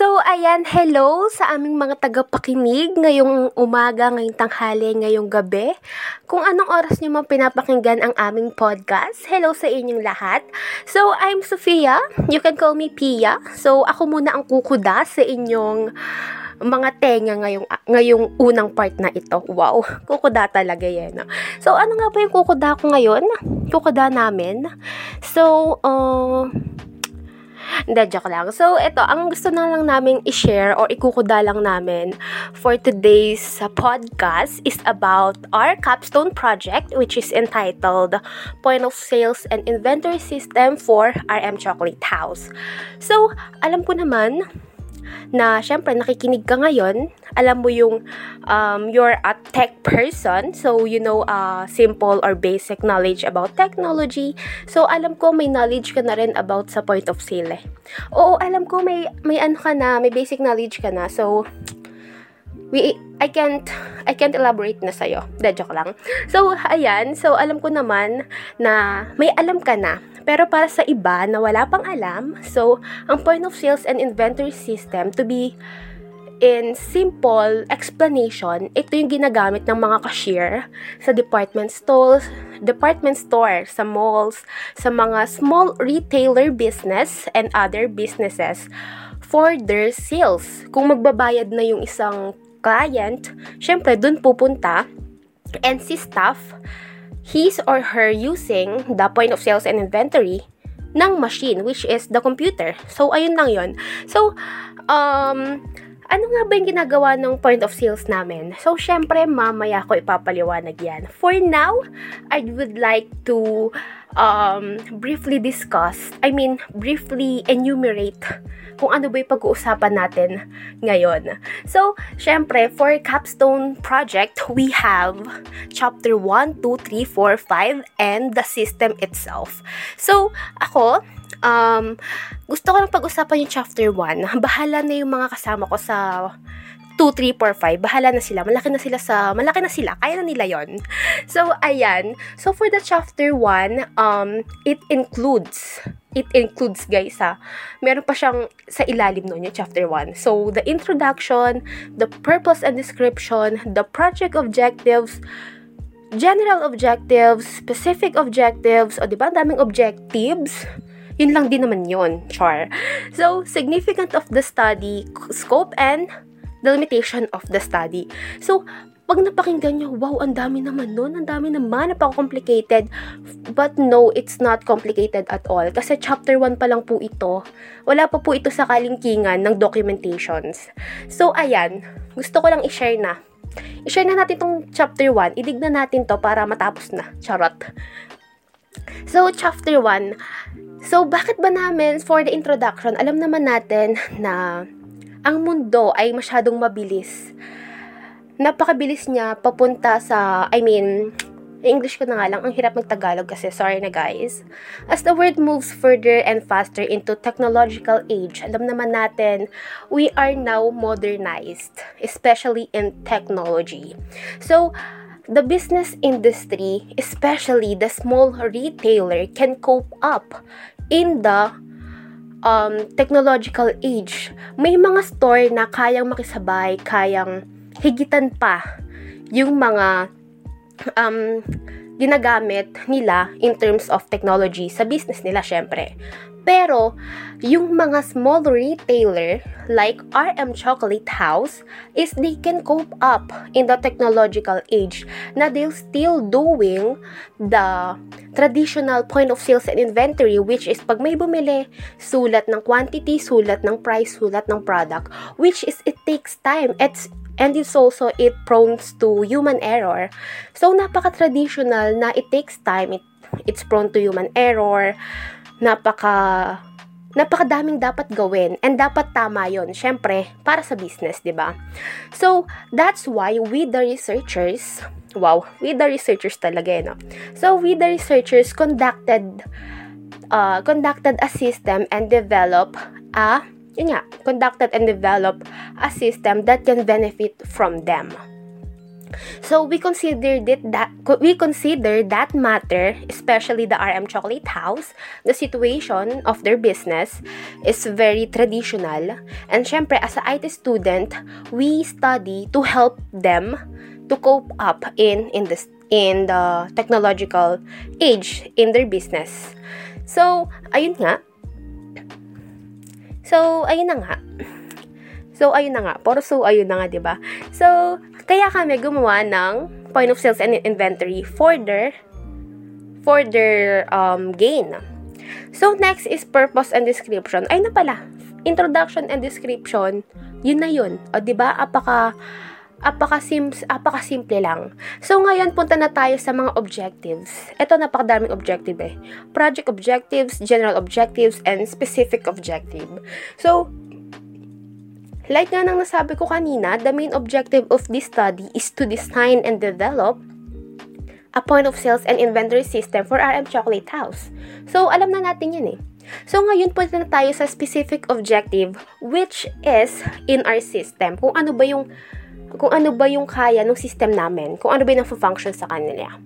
So, ayan, hello sa aming mga tagapakinig ngayong umaga, ngayong tanghali, ngayong gabi. Kung anong oras nyo man pinapakinggan ang aming podcast, hello sa inyong lahat. So, I'm Sofia. You can call me Pia. So, ako muna ang kukuda sa inyong mga tenga ngayong, ngayong unang part na ito. Wow, kukuda talaga yan. So, ano nga ba yung kukuda ko ngayon? Kukuda namin. So, uh, hindi, joke lang. So, ito, ang gusto na lang namin i-share or ikukuda lang namin for today's podcast is about our capstone project which is entitled Point of Sales and Inventory System for RM Chocolate House. So, alam ko naman na syempre nakikinig ka ngayon, alam mo yung um, you're a tech person, so you know uh, simple or basic knowledge about technology. So alam ko may knowledge ka na rin about sa point of sale. Eh. Oo, alam ko may may ano ka na, may basic knowledge ka na. So we I can't I can't elaborate na sa'yo. De, joke lang. So, ayan. So, alam ko naman na may alam ka na. Pero para sa iba na wala pang alam, so, ang point of sales and inventory system to be in simple explanation, ito yung ginagamit ng mga cashier sa department stores, department store, sa malls, sa mga small retailer business and other businesses for their sales. Kung magbabayad na yung isang client, syempre dun pupunta and si staff, his or her using the point of sales and inventory ng machine, which is the computer. So, ayun lang yon So, um, ano nga ba yung ginagawa ng point of sales namin? So, syempre, mamaya ko ipapaliwanag yan. For now, I would like to um, briefly discuss, I mean, briefly enumerate kung ano ba yung pag-uusapan natin ngayon. So, syempre, for Capstone Project, we have chapter 1, 2, 3, 4, 5, and the system itself. So, ako, um, gusto ko lang pag-usapan yung chapter 1. Bahala na yung mga kasama ko sa 2, 3, 4, 5, bahala na sila. Malaki na sila sa, malaki na sila. Kaya na nila yon So, ayan. So, for the chapter 1, um, it includes, it includes, guys, ha. Meron pa siyang sa ilalim nun, yung chapter 1. So, the introduction, the purpose and description, the project objectives, general objectives, specific objectives, o di ba, daming objectives, yun lang din naman yun, char. So, significant of the study, scope and the limitation of the study. So, pag napakinggan nyo, wow, ang dami naman nun, ang dami naman, napaka-complicated. But no, it's not complicated at all. Kasi chapter 1 pa lang po ito. Wala pa po ito sa kalingkingan ng documentations. So, ayan, gusto ko lang i-share na. I-share na natin tong chapter 1. Idig na natin to para matapos na. Charot. So, chapter 1. So, bakit ba namin, for the introduction, alam naman natin na ang mundo ay masyadong mabilis. Napakabilis niya papunta sa, I mean, English ko na nga lang, ang hirap mag-Tagalog kasi, sorry na guys. As the world moves further and faster into technological age, alam naman natin, we are now modernized, especially in technology. So, the business industry, especially the small retailer, can cope up in the um, technological age, may mga store na kayang makisabay, kayang higitan pa yung mga um, ginagamit nila in terms of technology sa business nila, syempre. Pero, yung mga small retailer like RM Chocolate House is they can cope up in the technological age na they're still doing the traditional point of sales and inventory which is pag may bumili, sulat ng quantity, sulat ng price, sulat ng product which is it takes time. It's and it's also it prone to human error. So napaka-traditional na it takes time, it, it's prone to human error napaka napakadaming dapat gawin and dapat tama yon syempre para sa business 'di ba? So that's why we the researchers wow we the researchers talaga eh, no? So we the researchers conducted uh, conducted a system and develop a yun nga conducted and develop a system that can benefit from them So we considered it that we consider that matter, especially the RM Chocolate House, the situation of their business is very traditional. And syempre, as a IT student, we study to help them to cope up in in this in the technological age in their business. So, ayun nga. So, ayun na nga. So, ayun na nga. Puro so, ayun na nga, ba diba? So, kaya kami gumawa ng point of sales and inventory for their for their um, gain. So, next is purpose and description. Ay na pala. Introduction and description. Yun na yun. O, diba? Apaka apaka-sims, apaka-simple lang. So, ngayon, punta na tayo sa mga objectives. Ito, napakadaming objective eh. Project objectives, general objectives, and specific objective. So, like nga nang nasabi ko kanina, the main objective of this study is to design and develop a point of sales and inventory system for RM Chocolate House. So, alam na natin yan eh. So, ngayon punta na tayo sa specific objective which is in our system. Kung ano ba yung kung ano ba yung kaya ng system namin, kung ano ba yung function sa kanila.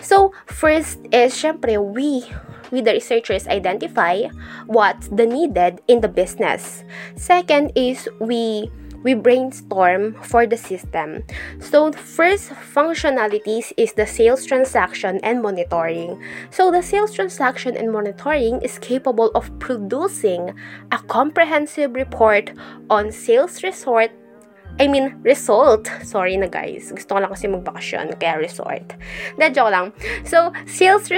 So, first is, syempre, we, we the researchers identify what's the needed in the business. Second is, we we brainstorm for the system. So, first functionalities is the sales transaction and monitoring. So, the sales transaction and monitoring is capable of producing a comprehensive report on sales resort I mean, result. Sorry na guys. Gusto ko lang kasi magbakasyon, kaya resort. Na joke lang. So, sales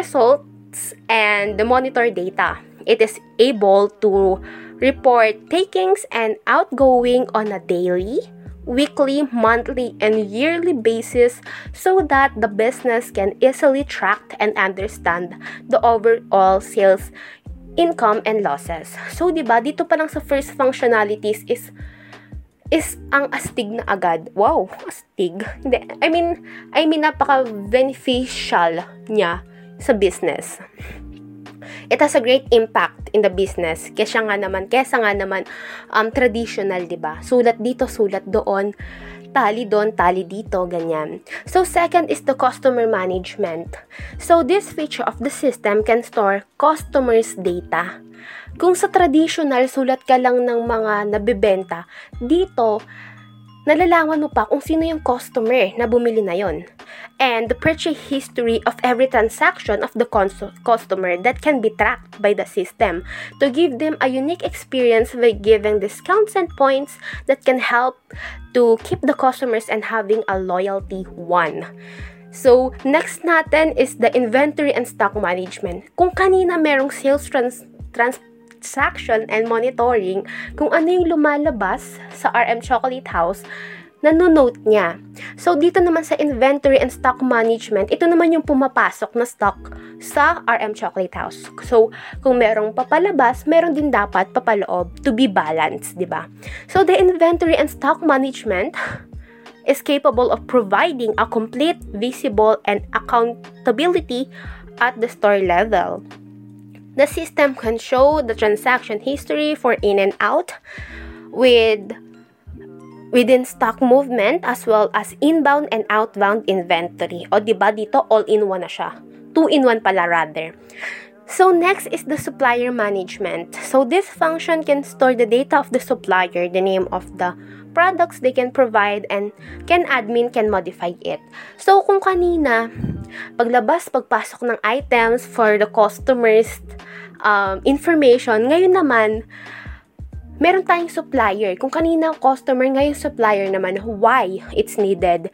results and the monitor data. It is able to report takings and outgoing on a daily, weekly, monthly, and yearly basis so that the business can easily track and understand the overall sales income and losses. So, di ba, dito pa lang sa first functionalities is is ang astig na agad. Wow, astig. I mean, I mean, napaka-beneficial niya sa business. It has a great impact in the business. Kesa nga naman, kesa nga naman um, traditional, di ba? Sulat dito, sulat doon, tali doon, tali dito, ganyan. So, second is the customer management. So, this feature of the system can store customers' data kung sa traditional, sulat ka lang ng mga nabibenta, dito, nalalaman mo pa kung sino yung customer na bumili na yon. And the purchase history of every transaction of the customer that can be tracked by the system to give them a unique experience by giving discounts and points that can help to keep the customers and having a loyalty one. So, next natin is the inventory and stock management. Kung kanina merong sales trans, trans transaction and monitoring kung ano yung lumalabas sa RM Chocolate House nanonote niya. So, dito naman sa inventory and stock management, ito naman yung pumapasok na stock sa RM Chocolate House. So, kung merong papalabas, meron din dapat papaloob to be balanced, di ba? So, the inventory and stock management is capable of providing a complete, visible, and accountability at the store level. The system can show the transaction history for in and out with within stock movement as well as inbound and outbound inventory. O di ba dito all in one na siya. Two in one pala rather. So next is the supplier management. So this function can store the data of the supplier, the name of the products they can provide and can admin can modify it. So kung kanina paglabas pagpasok ng items for the customers um, information, ngayon naman meron tayong supplier. Kung kanina customer, ngayon supplier naman, why it's needed.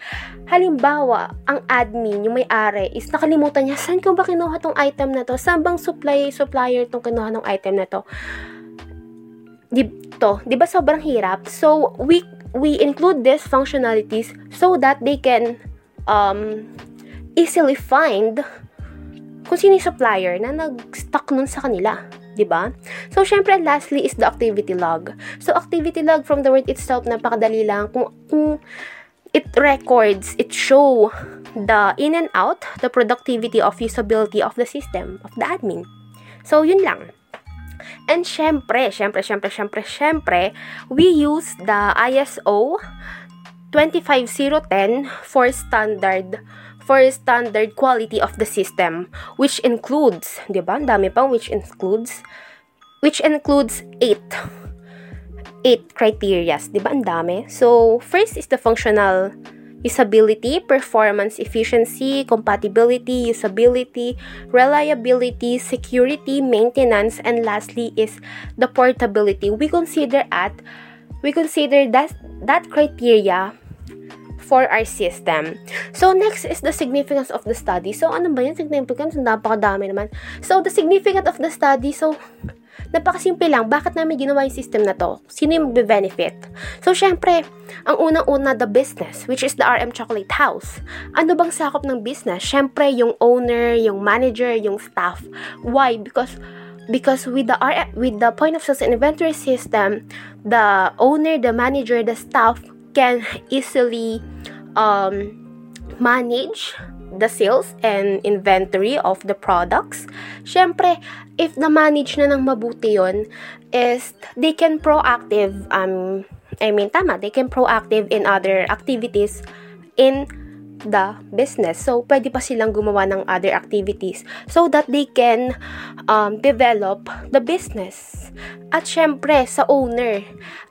Halimbawa, ang admin, yung may-ari, is nakalimutan niya, saan ko ba kinuha tong item na to? Saan bang supply, supplier tong kinuha ng item na to? Dito, di ba sobrang hirap? So, we, we include these functionalities so that they can um, easily find kung sino yung supplier na nag-stock nun sa kanila. ba? So syempre lastly is the activity log. So activity log from the word itself napakadali lang kung, kung it records, it show the in and out, the productivity of usability of the system, of the admin. So yun lang. And syempre, syempre, syempre, syempre, syempre, we use the ISO 25010 for standard for standard quality of the system which includes, 'di ba? Dami pang which includes which includes 8 8 criterias, 'di ba? Ang dami. So, first is the functional usability, performance efficiency, compatibility, usability, reliability, security, maintenance, and lastly is the portability. We consider at we consider that that criteria for our system. So, next is the significance of the study. So, ano ba yung significance? Napakadami naman. So, the significance of the study, so, napakasimple lang. Bakit namin ginawa yung system na to? Sino yung magbe-benefit? So, syempre, ang unang-una, the business, which is the RM Chocolate House. Ano bang sakop ng business? Syempre, yung owner, yung manager, yung staff. Why? Because because with the R with the point of sales inventory system, the owner, the manager, the staff can easily um, manage the sales and inventory of the products. Syempre, if na-manage na ng mabuti yon is they can proactive, um, I mean, tama, they can proactive in other activities in the business. So, pwede pa silang gumawa ng other activities so that they can um, develop the business. At syempre, sa owner,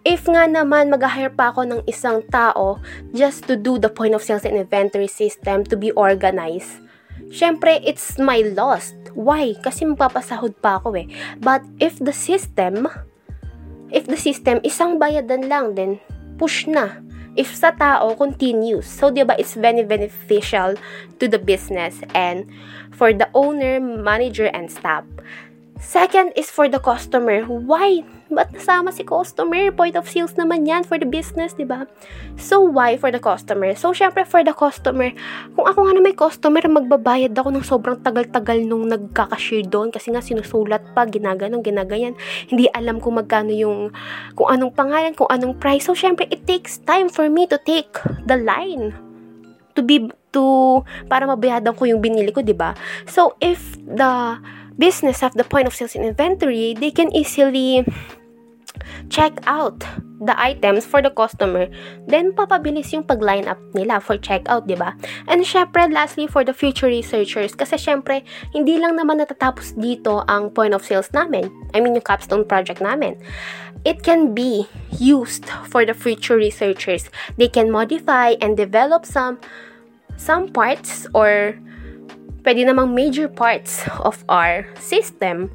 if nga naman mag-hire pa ako ng isang tao just to do the point of sales and inventory system to be organized, syempre, it's my loss. Why? Kasi magpapasahod pa ako eh. But if the system, if the system, isang bayadan lang, then push na if sa tao continues. So, 'di ba, it's very beneficial to the business and for the owner, manager and staff. Second is for the customer. Why? Ba't nasama si customer? Point of sales naman yan for the business, di ba? So, why for the customer? So, syempre for the customer, kung ako nga na may customer, magbabayad ako ng sobrang tagal-tagal nung nagkakashare doon kasi nga sinusulat pa, ginaganong, ginagayan. Hindi alam kung magkano yung, kung anong pangalan, kung anong price. So, syempre, it takes time for me to take the line to be to para mabayadan ko yung binili ko, 'di ba? So if the business have the point of sales and inventory, they can easily check out the items for the customer. Then, papabilis yung pag-line up nila for checkout, di ba? And syempre, lastly, for the future researchers, kasi syempre, hindi lang naman natatapos dito ang point of sales namin. I mean, yung capstone project namin. It can be used for the future researchers. They can modify and develop some some parts or pwede namang major parts of our system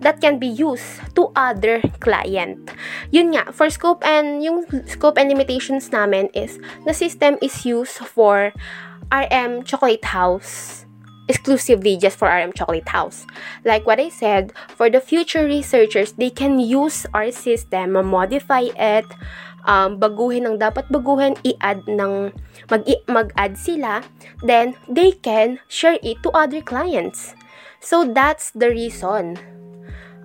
that can be used to other client. Yun nga, for scope and yung scope and limitations namin is the system is used for RM Chocolate House exclusively just for RM Chocolate House. Like what I said, for the future researchers, they can use our system, modify it, um, baguhin ang dapat baguhin, i-add ng, mag, mag-add sila, then they can share it to other clients. So that's the reason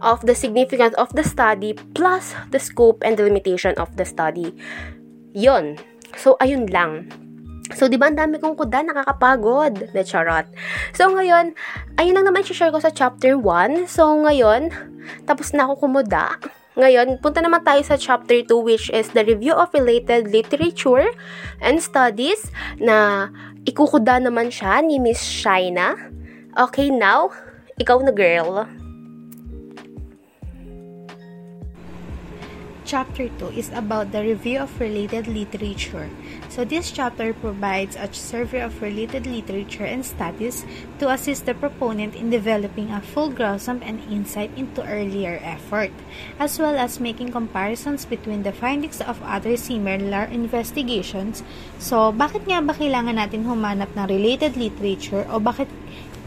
of the significance of the study plus the scope and the limitation of the study. Yon. So, ayun lang. So, di ba ang dami kong kuda, nakakapagod. Na charot. So, ngayon, ayun lang naman share ko sa chapter 1. So, ngayon, tapos na ako kumuda. Ngayon, punta naman tayo sa chapter 2 which is the review of related literature and studies na ikukuda naman siya ni Miss Shaina. Okay, now, ikaw na girl. Chapter 2 is about the review of related literature. So this chapter provides a survey of related literature and studies to assist the proponent in developing a full grasp and insight into earlier effort, as well as making comparisons between the findings of other similar investigations. So, bakit nga ba kailangan natin humanap ng related literature o bakit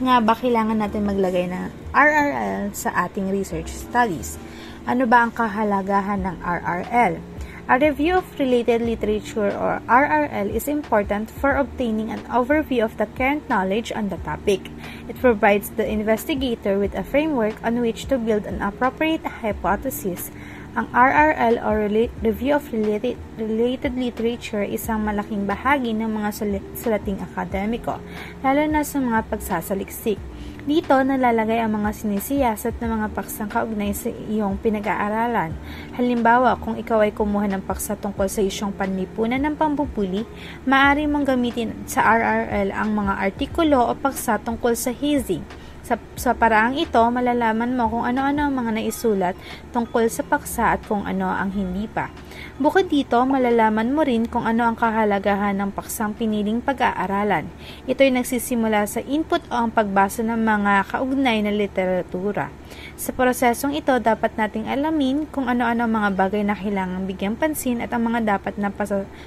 nga ba kailangan natin maglagay ng RRL sa ating research studies? Ano ba ang kahalagahan ng RRL? A review of related literature or RRL is important for obtaining an overview of the current knowledge on the topic. It provides the investigator with a framework on which to build an appropriate hypothesis. Ang RRL or Review of Related, Related Literature isang malaking bahagi ng mga sulating akademiko, lalo na sa mga pagsasaliksik. Dito nalalagay ang mga sinisiyasat ng mga paksang kaugnay sa iyong pinag-aaralan. Halimbawa, kung ikaw ay kumuha ng paksa tungkol sa isyong panlipunan ng pambubuli, maaari mong gamitin sa RRL ang mga artikulo o paksa tungkol sa hazing sa, sa paraang ito, malalaman mo kung ano-ano ang mga naisulat tungkol sa paksa at kung ano ang hindi pa. Bukod dito, malalaman mo rin kung ano ang kahalagahan ng paksang piniling pag-aaralan. Ito ay nagsisimula sa input o ang pagbasa ng mga kaugnay na literatura. Sa prosesong ito, dapat nating alamin kung ano-ano ang mga bagay na kailangang bigyang pansin at ang mga dapat na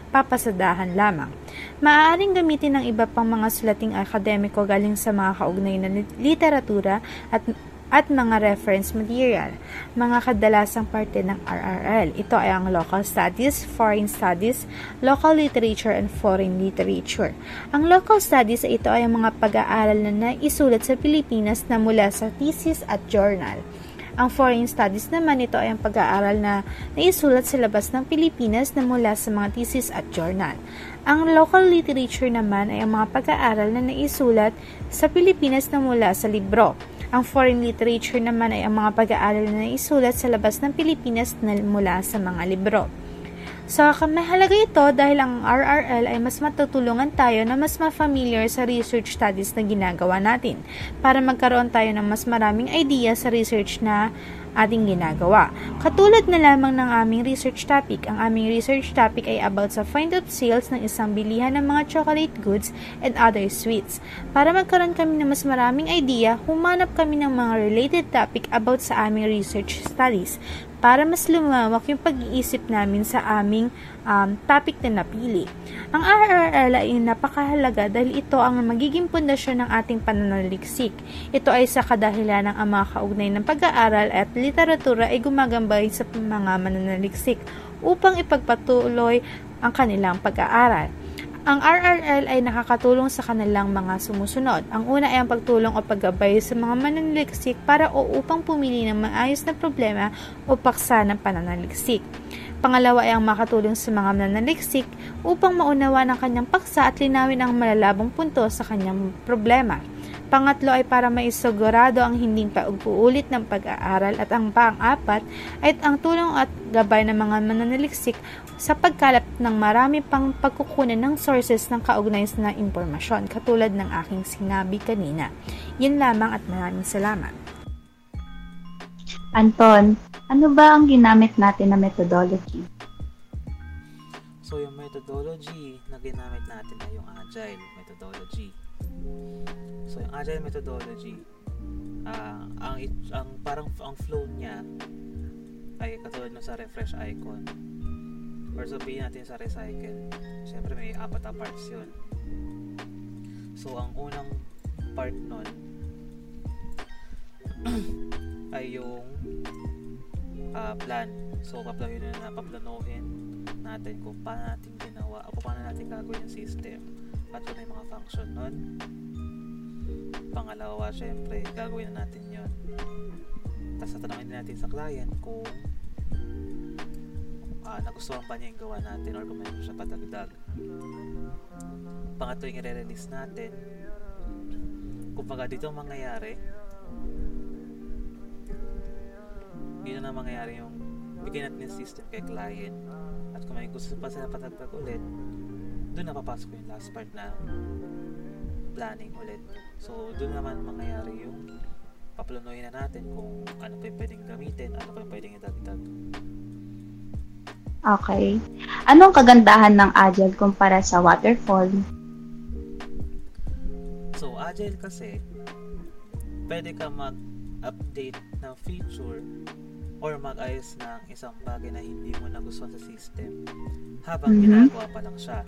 papasadahan lamang. Maaaring gamitin ng iba pang mga sulating akademiko galing sa mga kaugnay na literatura at at mga reference material, mga kadalasang parte ng RRL. Ito ay ang local studies, foreign studies, local literature, and foreign literature. Ang local studies ay ito ay ang mga pag-aaral na naisulat sa Pilipinas na mula sa thesis at journal. Ang foreign studies naman ito ay ang pag-aaral na naisulat sa labas ng Pilipinas na mula sa mga thesis at journal. Ang local literature naman ay ang mga pag-aaral na naisulat sa Pilipinas na mula sa libro. Ang foreign literature naman ay ang mga pag-aaral na isulat sa labas ng Pilipinas na mula sa mga libro. So, mahalaga ito dahil ang RRL ay mas matutulungan tayo na mas ma-familiar sa research studies na ginagawa natin para magkaroon tayo ng mas maraming idea sa research na ating ginagawa. Katulad na lamang ng aming research topic, ang aming research topic ay about sa find-out sales ng isang bilihan ng mga chocolate goods and other sweets. Para magkaroon kami ng mas maraming idea, humanap kami ng mga related topic about sa aming research studies para mas lumawak yung pag-iisip namin sa aming um, topic na napili. Ang RRL ay napakahalaga dahil ito ang magiging pundasyon ng ating pananaliksik. Ito ay sa kadahilan ng ang mga kaugnay ng pag-aaral at literatura ay gumagambay sa mga mananaliksik upang ipagpatuloy ang kanilang pag-aaral. Ang RRL ay nakakatulong sa kanilang mga sumusunod. Ang una ay ang pagtulong o paggabay sa mga mananaliksik para o upang pumili ng maayos na problema o paksa ng pananaliksik. Pangalawa ay ang makatulong sa mga mananaliksik upang maunawa ng kanyang paksa at linawin ang malalabong punto sa kanyang problema. Pangatlo ay para maisugurado ang hindi pag-uulit ng pag-aaral at ang pang-apat ay ang tulong at gabay ng mga mananaliksik sa pagkalap ng marami pang pagkukunan ng sources ng kaugnay na impormasyon katulad ng aking sinabi kanina. Yun lamang at maraming salamat. Anton, ano ba ang ginamit natin na methodology? So, yung methodology na ginamit natin ay yung agile methodology. So, yung agile methodology, uh, ang, ang parang ang flow niya ay katulad ng sa refresh icon or sabihin natin sa recycle. Siyempre may apat na parts yun. So, ang unang part nun ay yung uh, plan. So, paplanuhin na paplanuhin natin kung paano natin ginawa o paano natin gagawin yung system at kung may mga function nun pangalawa syempre gagawin na natin yon tapos tatanungin natin sa client kung uh, nagustuhan pa niya yung gawa natin or kung may siya padagdag pangatlo yung i-release natin kung baga dito mangyayari dito na mangyayari yung bigyan natin yung system kay client at kung may gusto pa sila patagdag ulit doon na papasok yung last part na planning ulit. So, doon naman mangyayari yung paplanuhin na natin kung ano pa yung pwedeng gamitin, ano pa yung pwedeng idagdag. Okay. Anong kagandahan ng Agile kumpara sa Waterfall? So, Agile kasi, pwede ka mag-update ng feature or mag-ayos ng isang bagay na hindi mo nagustuhan sa system habang mm-hmm. ginagawa pa lang siya.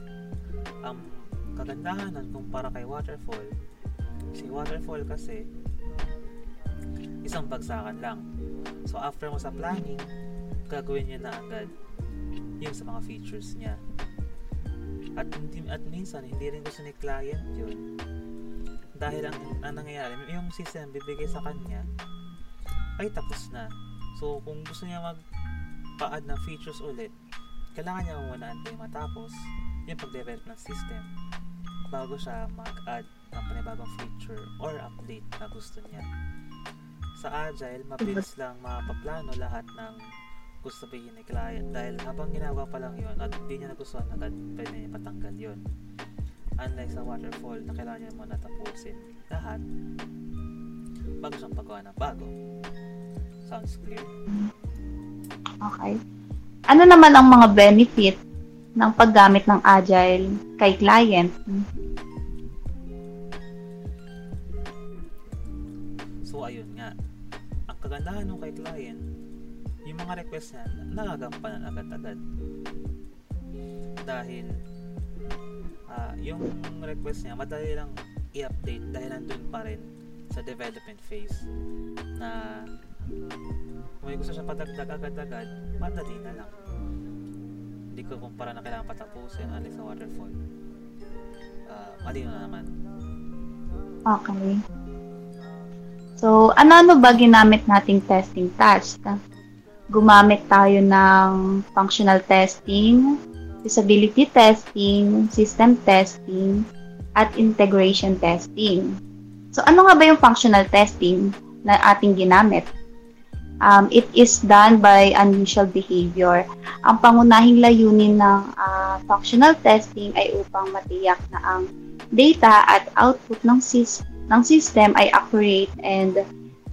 Ang kagandahan nun kumpara kay waterfall, si waterfall kasi isang bagsakan lang. So after mo sa planning, gagawin niya na agad yung sa mga features niya. At, at minsan, hindi rin gusto ni client yun. Dahil ang, ang nangyayari, yung system bibigay sa kanya, ay tapos na. So, kung gusto niya mag-pa-add ng features ulit, kailangan niya muna antay matapos yung pag-develop ng system bago siya mag-add ng panibagong feature or update na gusto niya. Sa Agile, mabilis lang mapaplano lahat ng gusto sabihin ni client dahil habang ginagawa pa lang yun at hindi niya nagustuhan agad, pwede niya patanggal yun. Unlike sa waterfall na kailangan niya muna tapusin lahat bago siyang paggawa ng bago. Sounds clear? Okay. Ano naman ang mga benefit ng paggamit ng Agile kay client? So, ayun nga. Ang kagandahan ng kay client, yung mga request niya, nagagampanan agad-agad. Dahil, ah yung request niya, madali lang i-update dahil nandun pa rin sa development phase na kung may gusto siya padagdag agad-agad, madali na lang. Hindi ko kumpara na kailangan patapusin alis sa waterfall. Uh, malino na naman. Okay. So, ano-ano ba ginamit nating testing task? Gumamit tayo ng functional testing, usability testing, system testing, at integration testing. So, ano nga ba yung functional testing na ating ginamit? Um, it is done by unusual behavior. Ang pangunahing layunin ng uh, functional testing ay upang matiyak na ang data at output ng, sis- ng system ay accurate and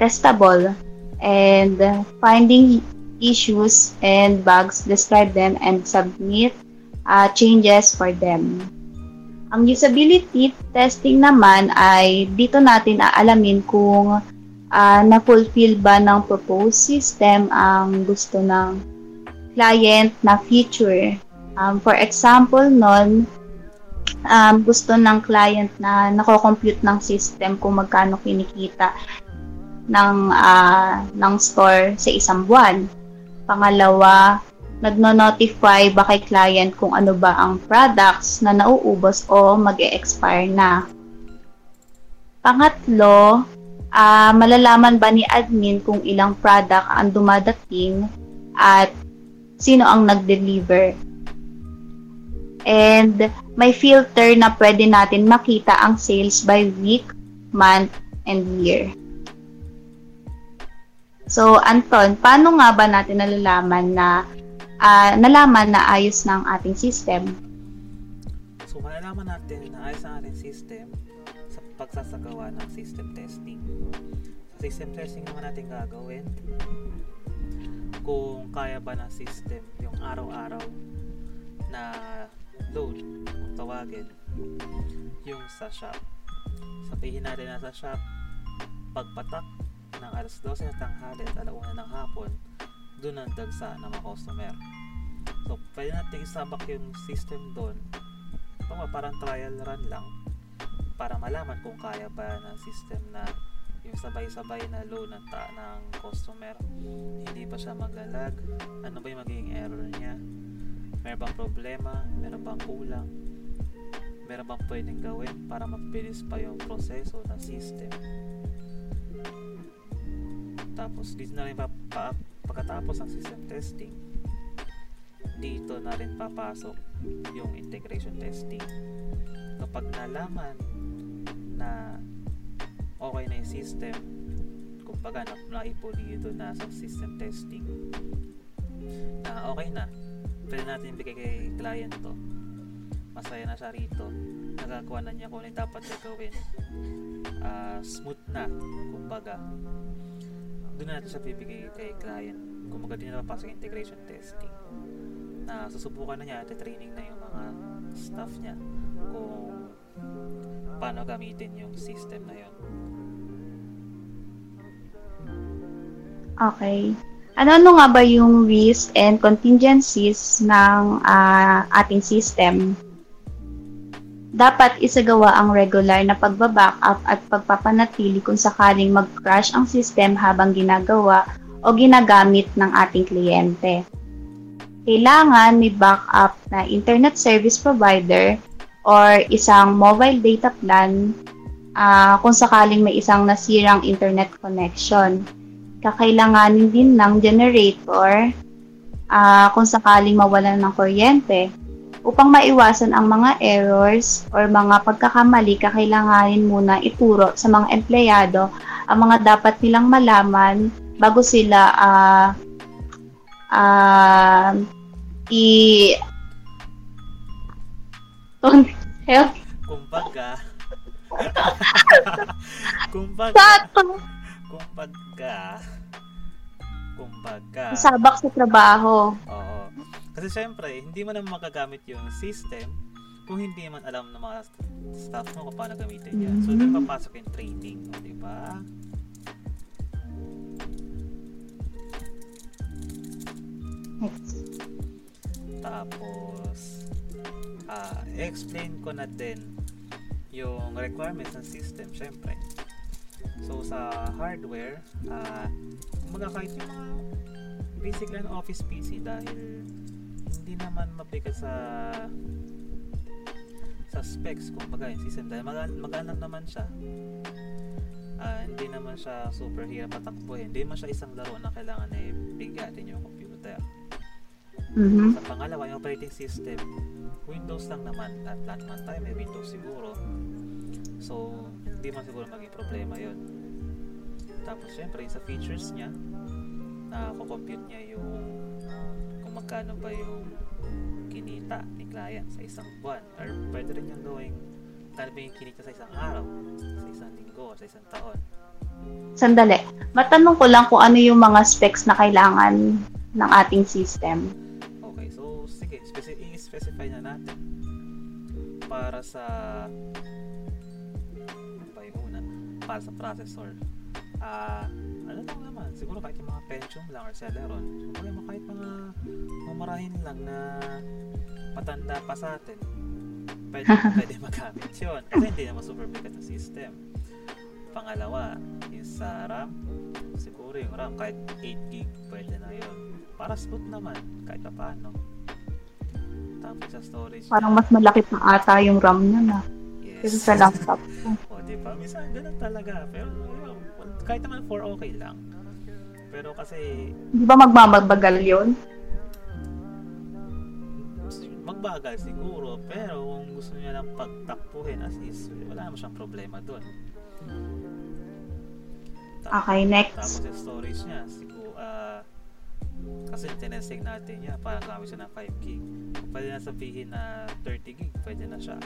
testable and finding issues and bugs, describe them and submit uh, changes for them. Ang usability testing naman ay dito natin aalamin kung uh, na-fulfill ba ng proposed system ang gusto ng client na feature. Um, for example, nun, um, gusto ng client na nako-compute ng system kung magkano kinikita ng, uh, ng store sa isang buwan. Pangalawa, nagno-notify ba kay client kung ano ba ang products na nauubos o mag-e-expire na. Pangatlo, uh, malalaman ba ni admin kung ilang product ang dumadating at sino ang nag-deliver. And may filter na pwede natin makita ang sales by week, month, and year. So, Anton, paano nga ba natin nalalaman na uh, nalaman na ayos ng ating system? So, malalaman natin na ayos ang ating system pagsasagawa ng system testing. Sa system testing naman natin gagawin kung kaya ba ng system yung araw-araw na load kung tawagin yung sa shop. Sabihin natin na sa shop pagpatak ng alas 12 ng tanghali at alauna ng hapon doon ang dagsa ng mga customer. So, pwede natin isabak yung system doon. Parang trial run lang para malaman kung kaya ba ng system na yung sabay-sabay na low ng, ta ng customer. Hindi pa siya maglalag. Ano ba yung magiging error niya? Meron bang problema? Meron bang kulang? Meron bang pwedeng gawin para mabilis pa yung proseso ng system tapos dito na rin pa, pa, pagkatapos ng system testing dito na rin papasok yung integration testing. Kapag nalaman na okay na yung system kumbaga na naipulido na sa system testing na okay na pwede natin bigay kay client to. Masaya na siya rito. Nagagawa na niya kung ano dapat gagawin uh, smooth na kumbaga doon natin siya bibigay kay client kumbaga din na papasok integration testing na susubukan na niya at training na yung mga staff niya kung paano gamitin yung system na yun. Okay. Ano-ano nga ba yung risk and contingencies ng uh, ating system? Dapat isagawa ang regular na pagba-backup at pagpapanatili kung sakaling mag-crash ang system habang ginagawa o ginagamit ng ating kliyente. Kailangan may backup na internet service provider or isang mobile data plan uh, kung sakaling may isang nasirang internet connection. Kakailanganin din ng generator uh, kung sakaling mawalan ng kuryente Upang maiwasan ang mga errors or mga pagkakamali, kakailanganin muna ituro sa mga empleyado ang mga dapat nilang malaman bago sila uh, uh, i help. Kumbaga. Kumbaga. Kumbaga. Kumbaga. Sabak sa trabaho. Oo kasi syempre, hindi mo naman magagamit yung system kung hindi man alam ng mga staff mo kung paano gamitin yan. So, doon mm-hmm. papasok yung training, di ba? Tapos, uh, explain ko na din yung requirements ng system, syempre. So, sa hardware, uh, kumbaga kahit yung mga basic lang office PC dahil hindi naman mabigat sa sa specs kung baga yung system. Dahil mag magana naman siya. Uh, hindi naman siya super hirap patakbuhin hindi naman siya isang laro na kailangan na bigatin yung computer. Mm-hmm. sa pangalawa yung operating system. Windows lang naman. At lahat naman tayo may Windows siguro. So hindi man siguro maging problema yon tapos syempre sa features niya na uh, compute niya yung magkano ba yung kinita ni client sa isang buwan or pwede rin yung gawing magkano ba yung kinita sa isang araw sa isang linggo sa isang taon Sandali. Matanong ko lang kung ano yung mga specs na kailangan ng ating system. Okay, so sige, speci- i-specify na natin para sa ano ba yung una? Para sa processor. Ah, uh, ano lang naman, siguro kahit yung mga Pentium lang or Celeron, siguro yung kahit mga mamarahin lang na patanda pa sa atin, pwede, pwede magamit yun. Kasi hindi naman super bigat na system. Pangalawa, is sa RAM, siguro yung RAM kahit 8 gig pwede na yun. Para smooth naman, kahit pa paano. Tapos sa storage. Parang mas malaki pa ata yung RAM niya na. Yes. Kasi sa laptop o, di ba? Minsan ganun talaga. Pero kahit naman 4 okay lang. Pero kasi... Di ba magmamabagal yun? Magbagal siguro, pero kung gusto niya lang pagtakpuhin as is, wala naman siyang problema doon. Okay, next. Tapos yung storage niya, siguro, uh, kasi tinesting natin niya, parang gamit siya ng 5 gig. Pwede na sabihin na 30 gig, pwede na siya.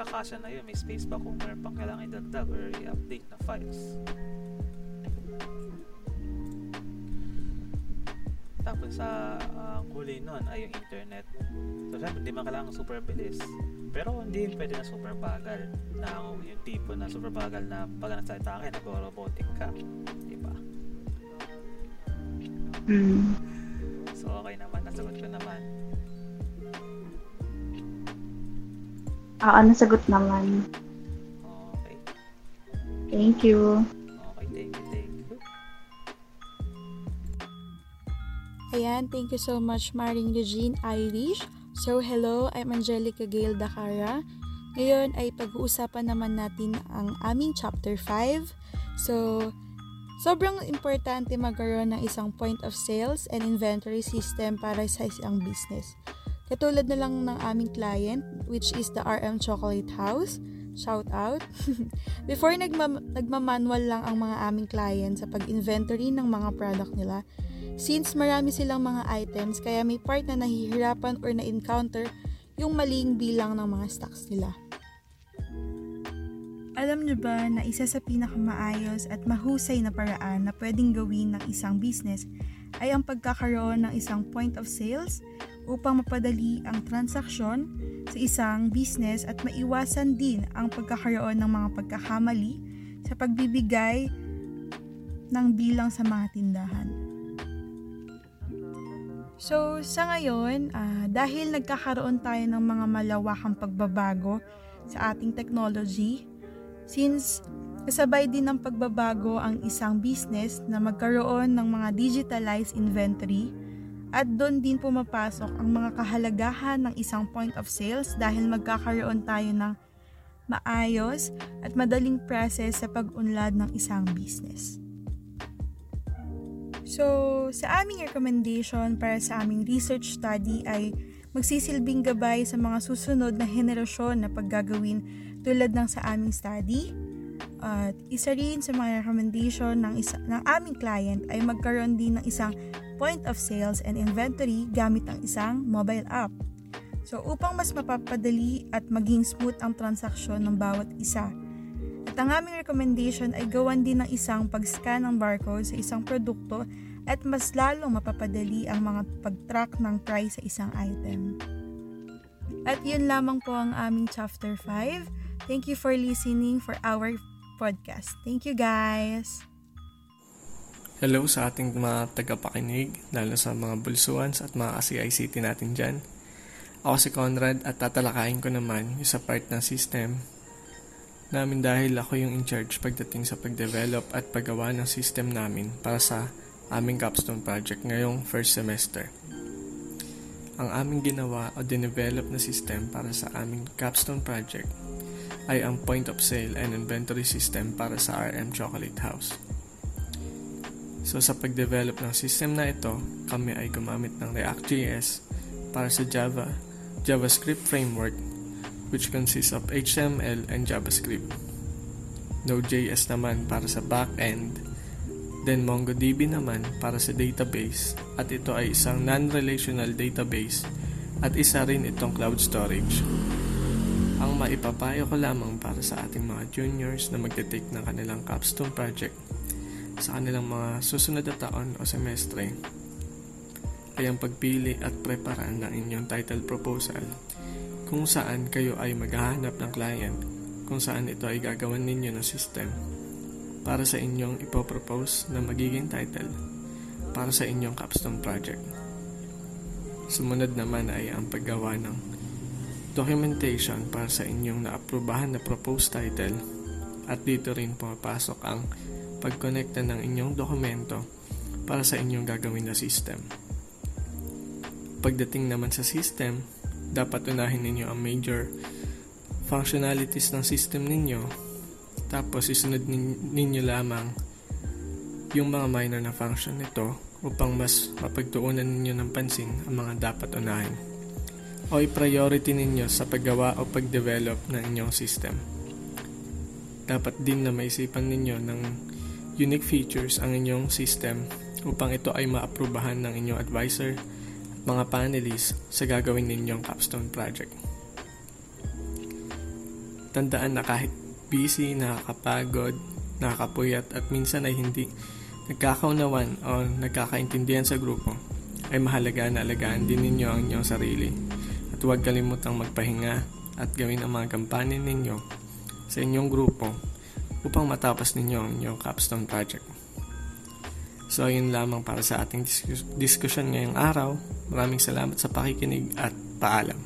Kakasya na yun, may space pa kung meron pang kailangan idagdag or i-update na files. Tapos sa uh, huli nun ay yung internet. So syempre hindi man kailangan super bilis. Pero hindi pwede na super bagal. Na yung tipo na super bagal na pag nagsalita ka, nag-robotic ka. Di ba? Mm. So okay naman, nasagot ko naman. Oo, nasagot naman. Okay. Thank you. Ayan, thank you so much Maring Eugene Irish. So hello, I'm Angelica Gail Dakara. Ngayon ay pag-uusapan naman natin ang aming chapter 5. So, sobrang importante magkaroon ng isang point of sales and inventory system para sa isang business. Katulad na lang ng aming client, which is the RM Chocolate House. Shout out! Before nagma- nagmamanual lang ang mga aming client sa pag-inventory ng mga product nila, Since marami silang mga items, kaya may part na nahihirapan or na-encounter yung maling bilang ng mga stocks nila. Alam nyo ba na isa sa pinakamaayos at mahusay na paraan na pwedeng gawin ng isang business ay ang pagkakaroon ng isang point of sales upang mapadali ang transaksyon sa isang business at maiwasan din ang pagkakaroon ng mga pagkakamali sa pagbibigay ng bilang sa mga tindahan. So, sa ngayon, uh, dahil nagkakaroon tayo ng mga malawakang pagbabago sa ating technology, since kasabay din ng pagbabago ang isang business na magkaroon ng mga digitalized inventory, at doon din pumapasok ang mga kahalagahan ng isang point of sales dahil magkakaroon tayo ng maayos at madaling process sa pag-unlad ng isang business. So, sa aming recommendation para sa aming research study ay magsisilbing gabay sa mga susunod na henerasyon na paggagawin tulad ng sa aming study. At isa rin sa mga recommendation ng, isa, ng aming client ay magkaroon din ng isang point of sales and inventory gamit ang isang mobile app. So upang mas mapapadali at maging smooth ang transaksyon ng bawat isa. At ang aming recommendation ay gawan din ng isang pag-scan ng barcode sa isang produkto at mas lalong mapapadali ang mga pag-track ng price sa isang item. At yun lamang po ang aming chapter 5. Thank you for listening for our podcast. Thank you guys! Hello sa ating mga tagapakinig, lalo sa mga bulsuans at mga ka-CICT natin dyan. Ako si Conrad at tatalakayin ko naman yung sa part ng system namin dahil ako yung in charge pagdating sa pagdevelop at paggawa ng system namin para sa aming capstone project ngayong first semester. Ang aming ginawa o dinevelop na system para sa aming capstone project ay ang point of sale and inventory system para sa RM Chocolate House. So sa pagdevelop ng system na ito, kami ay gumamit ng React.js para sa Java, JavaScript framework which consists of HTML and JavaScript. Node.js naman para sa backend, then MongoDB naman para sa database at ito ay isang non-relational database at isa rin itong cloud storage. Ang maipapayo ko lamang para sa ating mga juniors na magte-take ng kanilang capstone project sa kanilang mga susunod na taon o semestre ay ang pagpili at preparaan ng inyong title proposal kung saan kayo ay maghahanap ng client kung saan ito ay gagawan ninyo ng system para sa inyong ipopropose na magiging title para sa inyong capstone project. Sumunod naman ay ang paggawa ng documentation para sa inyong naaprubahan na proposed title. At dito rin pumapasok ang pagkonekta ng inyong dokumento para sa inyong gagawin na system. Pagdating naman sa system, dapat unahin ninyo ang major functionalities ng system ninyo. Tapos isunod ninyo lamang yung mga minor na function nito upang mas mapagtuunan ninyo ng pansin ang mga dapat unahin o i-priority ninyo sa paggawa o pag-develop ng inyong system. Dapat din na maisipan ninyo ng unique features ang inyong system upang ito ay maaprubahan ng inyong advisor at mga panelists sa gagawin ninyong capstone project. Tandaan na kahit busy, nakakapagod, nakakapuyat at minsan ay hindi nagkakaunawan o nagkakaintindihan sa grupo, ay mahalaga na alagaan din ninyo ang inyong sarili at huwag kalimutang magpahinga at gawin ang mga kampanin ninyo sa inyong grupo upang matapos ninyo ang inyong capstone project. So, yun lamang para sa ating diskusyon ngayong araw. Maraming salamat sa pakikinig at paalam.